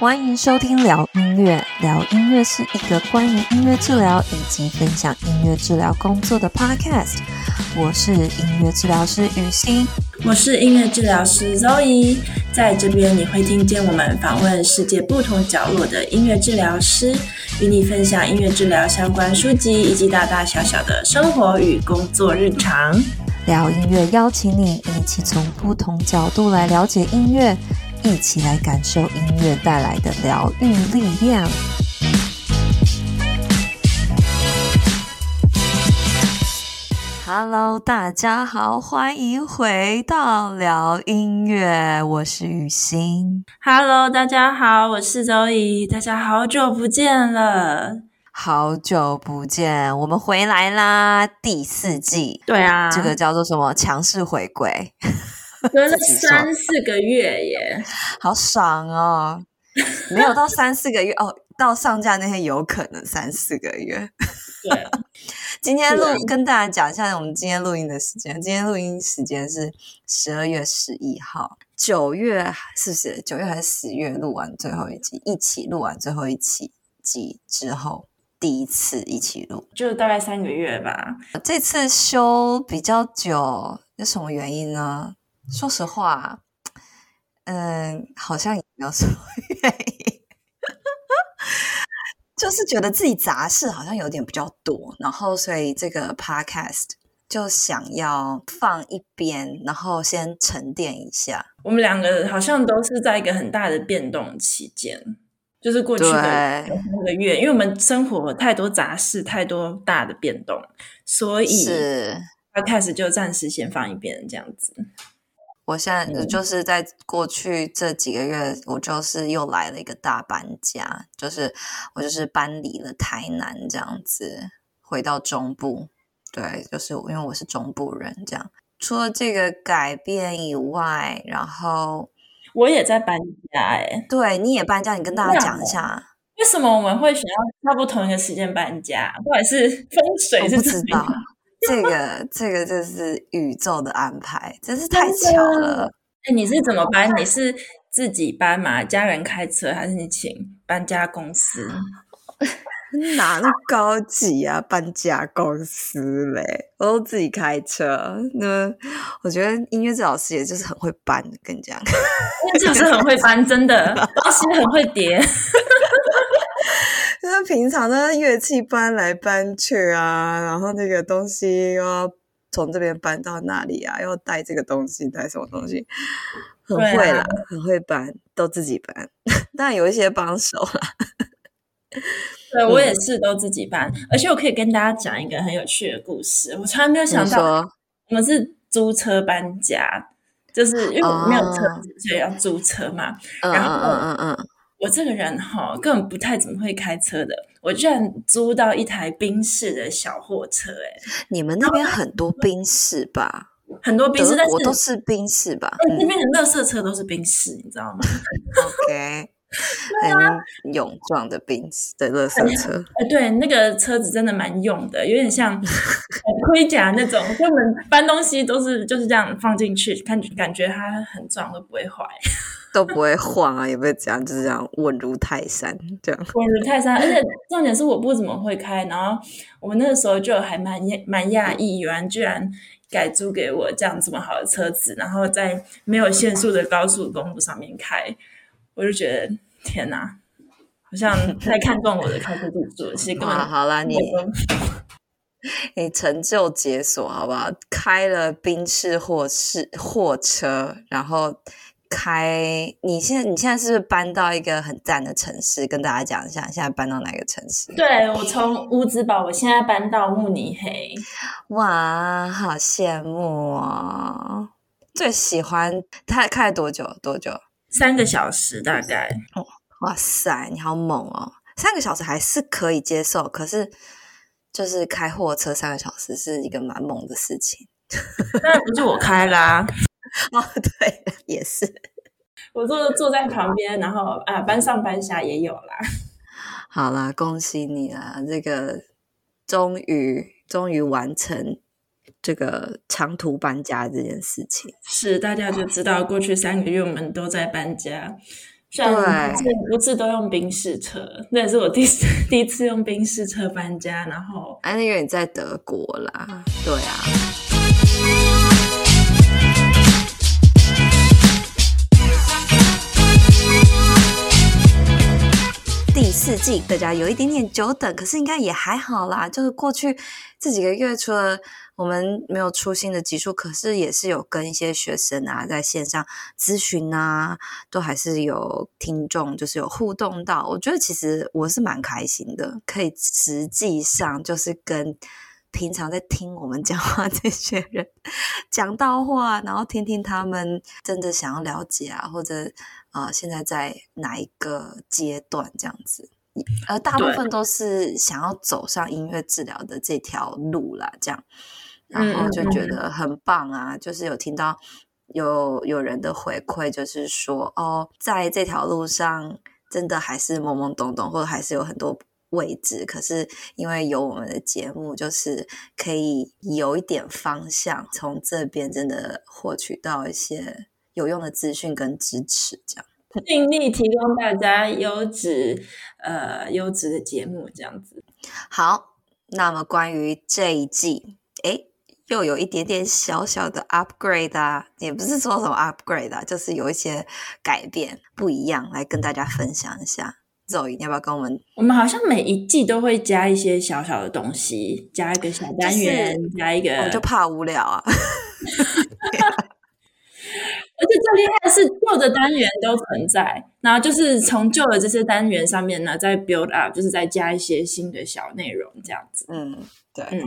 欢迎收听聊音乐，聊音乐是一个关于音乐治疗以及分享音乐治疗工作的 podcast。我是音乐治疗师雨欣，我是音乐治疗师 Zoe。在这边你会听见我们访问世界不同角落的音乐治疗师，与你分享音乐治疗相关书籍以及大大小小的生活与工作日常。聊音乐邀请你一起从不同角度来了解音乐。一起来感受音乐带来的疗愈力量。Hello，大家好，欢迎回到聊音乐，我是雨欣。Hello，大家好，我是周怡，大家好久不见了，好久不见，我们回来啦，第四季。对啊，这个叫做什么？强势回归。隔了三四个月耶，好爽哦！没有到三四个月哦，到上架那天有可能三四个月。对，今天录跟大家讲一下我们今天录音的时间。今天录音时间是十二月十一号，九月是不是？九月还是十月录完最后一集？一起录完最后一期集之后，第一次一起录，就大概三个月吧。这次休比较久，有什么原因呢？说实话，嗯，好像也没有什么原因，就是觉得自己杂事好像有点比较多，然后所以这个 podcast 就想要放一边，然后先沉淀一下。我们两个好像都是在一个很大的变动期间，就是过去的三个月，因为我们生活太多杂事，太多大的变动，所以 podcast 就暂时先放一边，这样子。我现在就是在过去这几个月，我就是又来了一个大搬家，就是我就是搬离了台南这样子，回到中部。对，就是因为我是中部人，这样。除了这个改变以外，然后我也在搬家哎。对，你也搬家，你跟大家讲一下，为什么我们会选要差不多同一个时间搬家？不管是风水是，我不知道。这个这个就是宇宙的安排，真是太巧了。哎，你是怎么搬？你是自己搬吗？家人开车，还是你请搬家公司？哪那么高级啊？搬家公司嘞，我都自己开车。那我觉得音乐治老师也就是很会搬，跟你讲，音乐老师很会搬，真的 东西很会叠。就是平常呢乐器搬来搬去啊，然后那个东西又要从这边搬到那里啊，又带这个东西，带什么东西，很会啦，啊、很会搬，都自己搬，当然有一些帮手啦。对，我也是都自己搬，嗯、而且我可以跟大家讲一个很有趣的故事。我从来没有想到，我们是租车搬家，就是因为我没有车子，所以要租车嘛。嗯、然后，嗯嗯嗯。嗯我这个人哈，根本不太怎么会开车的。我居然租到一台宾士的小货车，哎，你们那边很多宾士吧？很多宾士，但是都是宾士吧？嗯，那边的乐色车都是宾士，你知道吗？OK，很勇壮的宾士的乐色车。哎，对，那个车子真的蛮勇的，有点像 盔甲那种，我们搬东西都是就是这样放进去，感觉感觉它很壮，都不会坏。都不会晃啊，也不会这样，就是这样稳如泰山，这样稳如泰山。而且重点是我不怎么会开，然后我们那个时候就还蛮蛮讶异，有人居然改租给我这样这么好的车子，然后在没有限速的高速公路上面开，我就觉得天哪，好像太看重我的开车技术，其实根本 好了，你 你成就解锁好不好？开了宾士货是货车，然后。开，你现在你现在是不是搬到一个很赞的城市？跟大家讲一下，现在搬到哪个城市？对，我从乌兹堡，我现在搬到慕尼黑。哇，好羡慕哦！最喜欢他开了多久？多久？三个小时大概。哦，哇塞，你好猛哦！三个小时还是可以接受，可是就是开货车三个小时是一个蛮猛的事情。当然不是我开啦。哦，对，也是，我坐坐在旁边，然后啊，搬上搬下也有啦。好啦，恭喜你啦！这个终于终于完成这个长途搬家这件事情。是，大家就知道过去三个月我们都在搬家，虽然不是都用宾士车，那也是我第一次 第一次用宾士车搬家。然后，哎，因为你在德国啦，对啊。四季大家有一点点久等，可是应该也还好啦。就是过去这几个月，除了我们没有出新的集数，可是也是有跟一些学生啊在线上咨询啊，都还是有听众，就是有互动到。我觉得其实我是蛮开心的，可以实际上就是跟平常在听我们讲话这些人讲到话，然后听听他们真的想要了解啊，或者。啊、呃，现在在哪一个阶段这样子？呃，大部分都是想要走上音乐治疗的这条路啦，这样，然后就觉得很棒啊！嗯、就是有听到有有人的回馈，就是说哦，在这条路上真的还是懵懵懂懂，或者还是有很多未知，可是因为有我们的节目，就是可以有一点方向，从这边真的获取到一些。有用的资讯跟支持，这样尽力提供大家优质呃优质的节目，这样子。好，那么关于这一季，诶，又有一点点小小的 upgrade 啊，也不是说什么 upgrade 啊，就是有一些改变不一样，来跟大家分享一下。你要不要跟我们？我们好像每一季都会加一些小小的东西，加一个小单元，就是、加一个，我就怕无聊啊。而且最厉害的是，旧的单元都存在，然后就是从旧的这些单元上面呢，再 build up，就是再加一些新的小内容，这样子。嗯，对，嗯。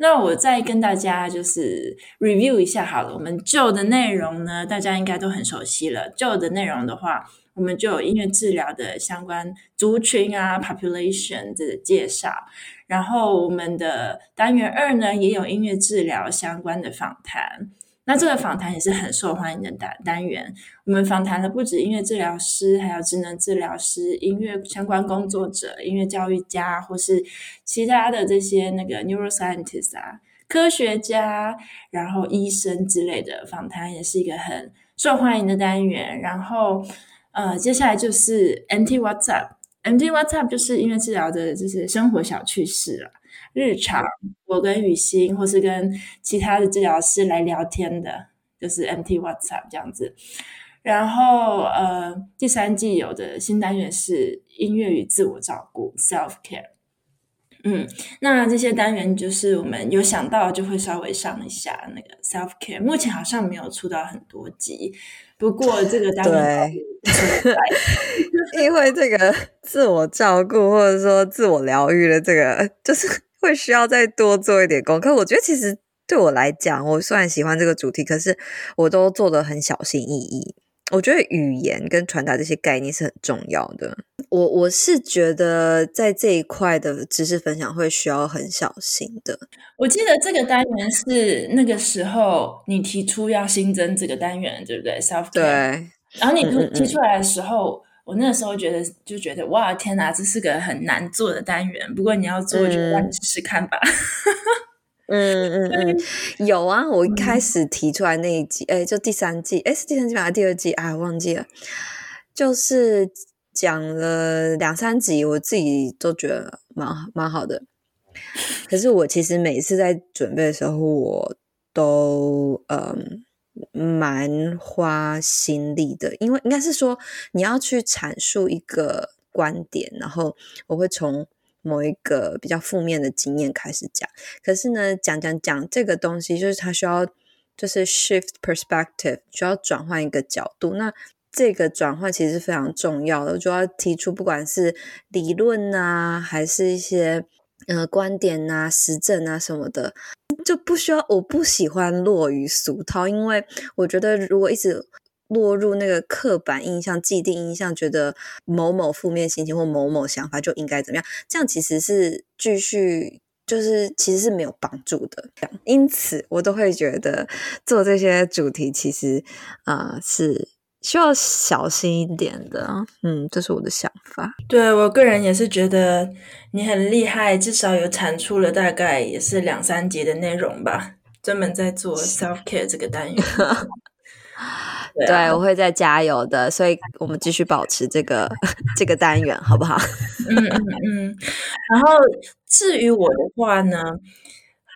那我再跟大家就是 review 一下好了，我们旧的内容呢，大家应该都很熟悉了。旧的内容的话，我们就有音乐治疗的相关族群啊，population 的介绍。然后我们的单元二呢，也有音乐治疗相关的访谈。那这个访谈也是很受欢迎的单单元。我们访谈的不止音乐治疗师，还有职能治疗师、音乐相关工作者、音乐教育家，或是其他的这些那个 neuroscientist 啊、科学家，然后医生之类的访谈，也是一个很受欢迎的单元。然后，呃，接下来就是 MT What's Up，MT What's Up 就是音乐治疗的这些生活小趣事了。日常，我跟雨欣或是跟其他的治疗师来聊天的，就是 MT WhatsApp 这样子。然后，呃，第三季有的新单元是音乐与自我照顾 （Self Care）。嗯，那这些单元就是我们有想到就会稍微上一下那个 Self Care。目前好像没有出到很多集，不过这个单元对，因为这个自我照顾或者说自我疗愈的这个就是。会需要再多做一点功课。我觉得其实对我来讲，我虽然喜欢这个主题，可是我都做得很小心翼翼。我觉得语言跟传达这些概念是很重要的。我我是觉得在这一块的知识分享会需要很小心的。我记得这个单元是那个时候你提出要新增这个单元，对不对？Self-care。对。然后你提出来的时候。嗯嗯我那时候觉得就觉得哇天哪，这是个很难做的单元。不过你要做，就让你试试看吧。嗯嗯嗯，有啊，我一开始提出来那一集，哎、嗯，就第三季，哎，是第三季还是第二季？啊，我忘记了。就是讲了两三集，我自己都觉得蛮蛮好的。可是我其实每次在准备的时候，我都嗯。蛮花心力的，因为应该是说你要去阐述一个观点，然后我会从某一个比较负面的经验开始讲。可是呢，讲讲讲这个东西，就是它需要就是 shift perspective，需要转换一个角度。那这个转换其实是非常重要的，就要提出不管是理论啊，还是一些呃观点啊、实证啊什么的。就不需要，我不喜欢落于俗套，因为我觉得如果一直落入那个刻板印象、既定印象，觉得某某负面心情或某某想法就应该怎么样，这样其实是继续就是其实是没有帮助的。因此，我都会觉得做这些主题其实啊、是。需要小心一点的，嗯，这是我的想法。对，我个人也是觉得你很厉害，至少有产出了大概也是两三集的内容吧，专门在做 self care 这个单元。对，啊、对，我会再加油的，所以我们继续保持这个 这个单元，好不好？嗯嗯嗯。然后至于我的话呢，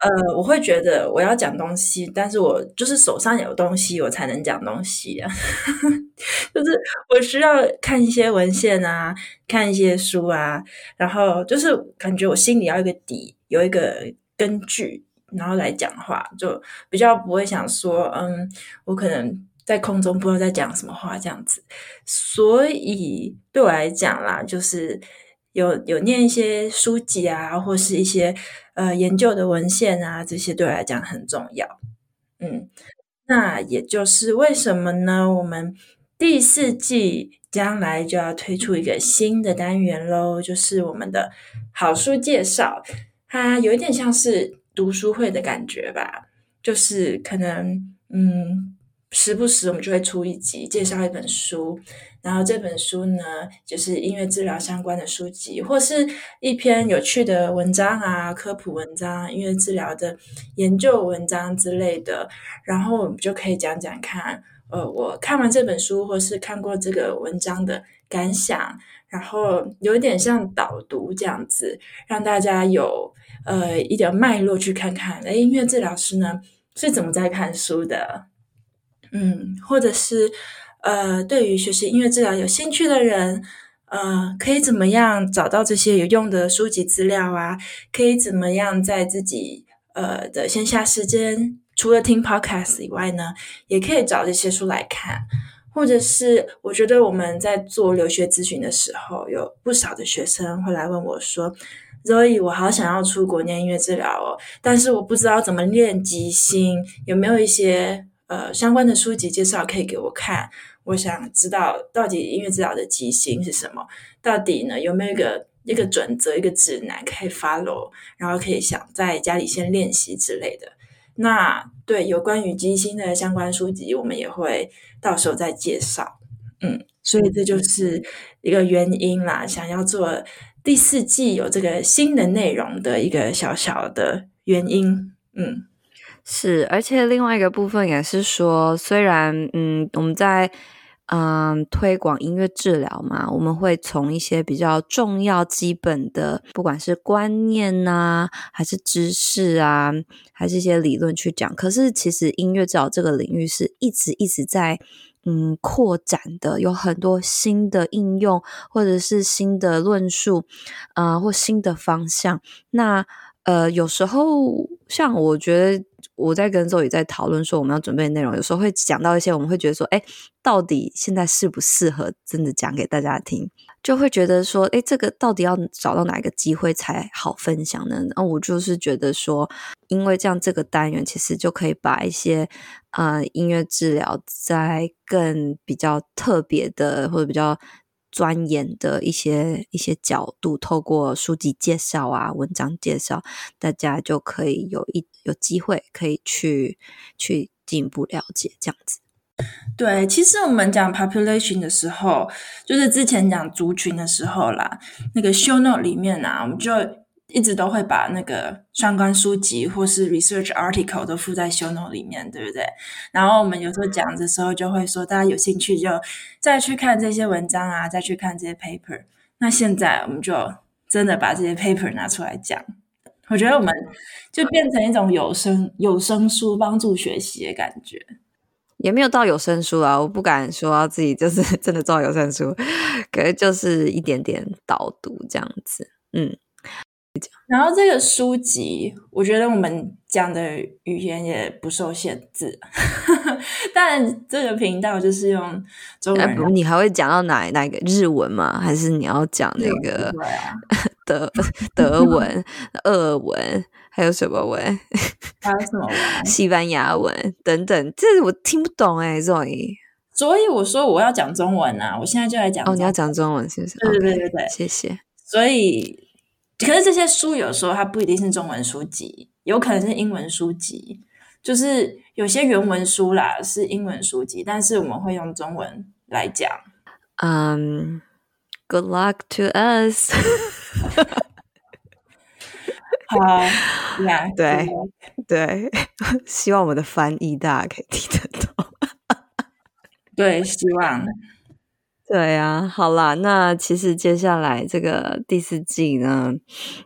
呃，我会觉得我要讲东西，但是我就是手上有东西，我才能讲东西啊。就是我需要看一些文献啊，看一些书啊，然后就是感觉我心里要有一个底，有一个根据，然后来讲话，就比较不会想说，嗯，我可能在空中不知道在讲什么话这样子。所以对我来讲啦，就是。有有念一些书籍啊，或是一些呃研究的文献啊，这些对我来讲很重要。嗯，那也就是为什么呢？我们第四季将来就要推出一个新的单元喽，就是我们的好书介绍。它有一点像是读书会的感觉吧，就是可能嗯。时不时我们就会出一集介绍一本书，然后这本书呢，就是音乐治疗相关的书籍，或是一篇有趣的文章啊、科普文章、音乐治疗的研究文章之类的，然后我们就可以讲讲看，呃，我看完这本书或是看过这个文章的感想，然后有点像导读这样子，让大家有呃一点脉络去看看，诶，音乐治疗师呢是怎么在看书的。嗯，或者是呃，对于学习音乐治疗有兴趣的人，呃，可以怎么样找到这些有用的书籍资料啊？可以怎么样在自己呃的闲暇时间，除了听 podcast 以外呢，也可以找这些书来看。或者是我觉得我们在做留学咨询的时候，有不少的学生会来问我说：“Zoe，我好想要出国念音乐治疗哦，但是我不知道怎么练即兴，有没有一些？”呃，相关的书籍介绍可以给我看。我想知道到底音乐治疗的即兴是什么？到底呢，有没有一个一个准则、一个指南可以 follow，然后可以想在家里先练习之类的。那对有关于即兴的相关书籍，我们也会到时候再介绍。嗯，所以这就是一个原因啦，想要做第四季有这个新的内容的一个小小的原因。嗯。是，而且另外一个部分也是说，虽然嗯，我们在嗯推广音乐治疗嘛，我们会从一些比较重要、基本的，不管是观念呐、啊，还是知识啊，还是一些理论去讲。可是其实音乐治疗这个领域是一直一直在嗯扩展的，有很多新的应用，或者是新的论述啊、或新的方向。那呃，有时候像我觉得。我在跟周宇在讨论说我们要准备的内容，有时候会讲到一些，我们会觉得说，哎，到底现在适不适合真的讲给大家听？就会觉得说，哎，这个到底要找到哪一个机会才好分享呢？那我就是觉得说，因为这样这个单元其实就可以把一些呃音乐治疗在更比较特别的或者比较。钻研的一些一些角度，透过书籍介绍啊、文章介绍，大家就可以有一有机会可以去去进一步了解这样子。对，其实我们讲 population 的时候，就是之前讲族群的时候啦，那个 show note 里面啊，我们就。一直都会把那个相关书籍或是 research article 都附在 show note 里面，对不对？然后我们有时候讲的时候，就会说大家有兴趣就再去看这些文章啊，再去看这些 paper。那现在我们就真的把这些 paper 拿出来讲，我觉得我们就变成一种有声有声书，帮助学习的感觉。也没有到有声书啊，我不敢说自己就是真的做有声书，可是就是一点点导读这样子，嗯。然后这个书籍，我觉得我们讲的语言也不受限制，但这个频道就是用中文。呃、你还会讲到哪哪个日文吗？还是你要讲那个 德德文、俄文，还有什么文？还有什么文？西班牙文等等，这我听不懂哎，所以所以我说我要讲中文啊！我现在就来讲。哦，你要讲中文是不是？对对对对对谢谢。所以。可是这些书有时候它不一定是中文书籍，有可能是英文书籍，就是有些原文书啦是英文书籍，但是我们会用中文来讲。嗯、um,，Good luck to us 好。对对，希望我们的翻译大家可以听得懂。对，希望。对啊，好啦，那其实接下来这个第四季呢，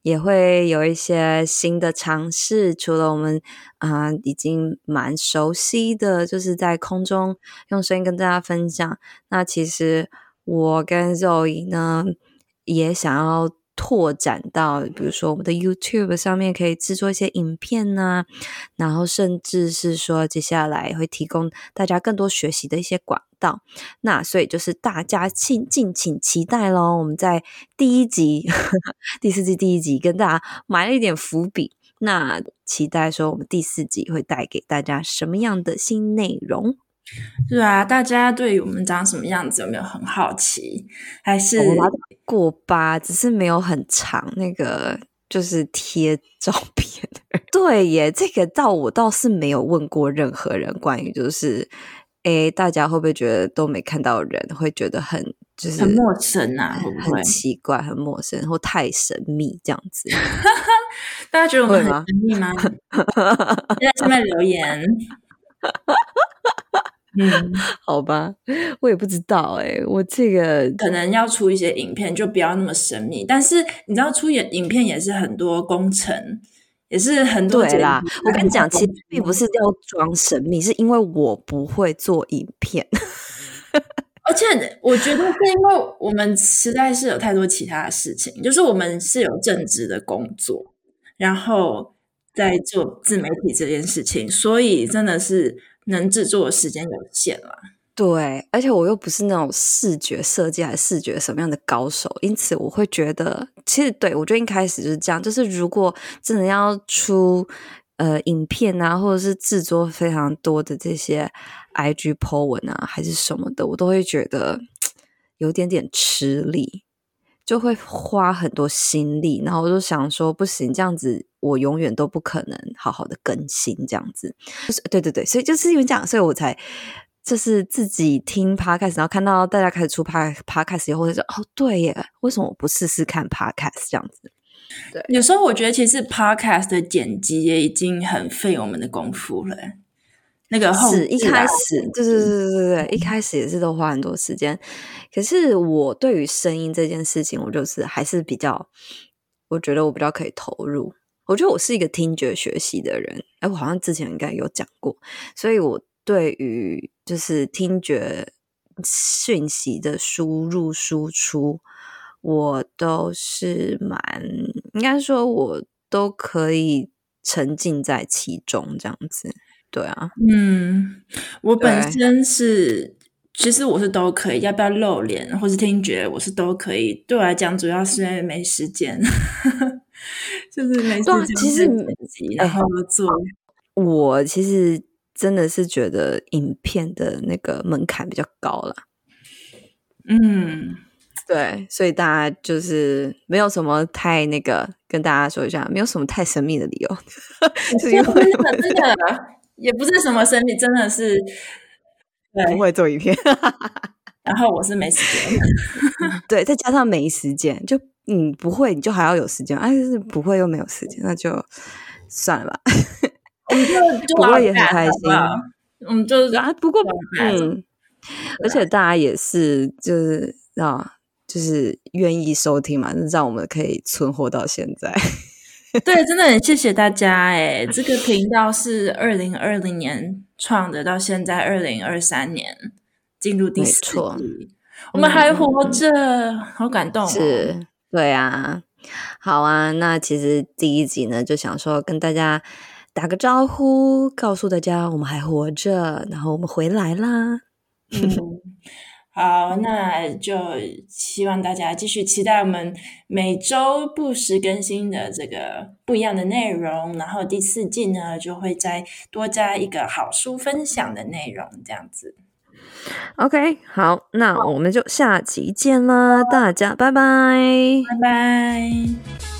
也会有一些新的尝试。除了我们啊、已经蛮熟悉的，就是在空中用声音跟大家分享。那其实我跟 Zoe 呢，也想要。拓展到，比如说我们的 YouTube 上面可以制作一些影片呐、啊，然后甚至是说接下来会提供大家更多学习的一些管道。那所以就是大家敬敬请期待咯。我们在第一集 第四季第一集跟大家埋了一点伏笔，那期待说我们第四集会带给大家什么样的新内容？是啊，大家对于我们长什么样子有没有很好奇？还是过吧，只是没有很长，那个就是贴照片。对耶，这个倒我倒是没有问过任何人关于就是，诶，大家会不会觉得都没看到人，会觉得很就是很陌生啊，会不会很奇怪、很陌生或太神秘这样子？大家觉得我们很神秘吗？在下面留言。嗯，好吧，我也不知道哎、欸，我这个可能要出一些影片，就不要那么神秘。但是你知道，出演影片也是很多工程，也是很多对啦。我跟你讲，其实并不是要装神秘，是因为我不会做影片，而且我觉得是因为我们实在是有太多其他的事情，就是我们是有正职的工作，然后在做自媒体这件事情，所以真的是。能制作的时间有限了，对，而且我又不是那种视觉设计还是视觉什么样的高手，因此我会觉得，其实对我觉得一开始就是这样，就是如果真的要出呃影片啊，或者是制作非常多的这些 IG po 文啊，还是什么的，我都会觉得有点点吃力。就会花很多心力，然后我就想说，不行，这样子我永远都不可能好好的更新，这样子。就是对对对，所以就是因为这样，所以我才就是自己听 Podcast，然后看到大家开始出 Podcast 以后，就说哦，对耶，为什么我不试试看 Podcast 这样子？对，有时候我觉得其实 Podcast 的剪辑也已经很费我们的功夫了。那个是一开始，对对对对对对，一开始也是都花很多时间。可是我对于声音这件事情，我就是还是比较，我觉得我比较可以投入。我觉得我是一个听觉学习的人，哎，我好像之前应该有讲过，所以我对于就是听觉讯息的输入输出，我都是蛮，应该说我都可以沉浸在其中这样子。对啊，嗯，我本身是，其实我是都可以，要不要露脸或是听觉，我是都可以。对我来讲，主要是因为没时间，就是没。其实，然后做，我其实真的是觉得影片的那个门槛比较高了。嗯，对，所以大家就是没有什么太那个，跟大家说一下，没有什么太神秘的理由，是因为真的。也不是什么神秘，真的是不会做影片。然后我是没时间，对，再加上没时间，就你不会，你就还要有时间。哎，是不会又没有时间，那就算了吧。我们就就不过也很开心。我们就啊，不过嗯，而且大家也是就是啊，就是愿意收听嘛，让我们可以存活到现在。对，真的很谢谢大家哎！这个频道是二零二零年创的，到现在二零二三年进入第四季，我们还活着，嗯、好感动、哦。是，对啊，好啊。那其实第一集呢，就想说跟大家打个招呼，告诉大家我们还活着，然后我们回来啦。嗯好，那就希望大家继续期待我们每周不时更新的这个不一样的内容。然后第四季呢，就会再多加一个好书分享的内容，这样子。OK，好，那我们就下期见啦，大家拜拜，拜拜。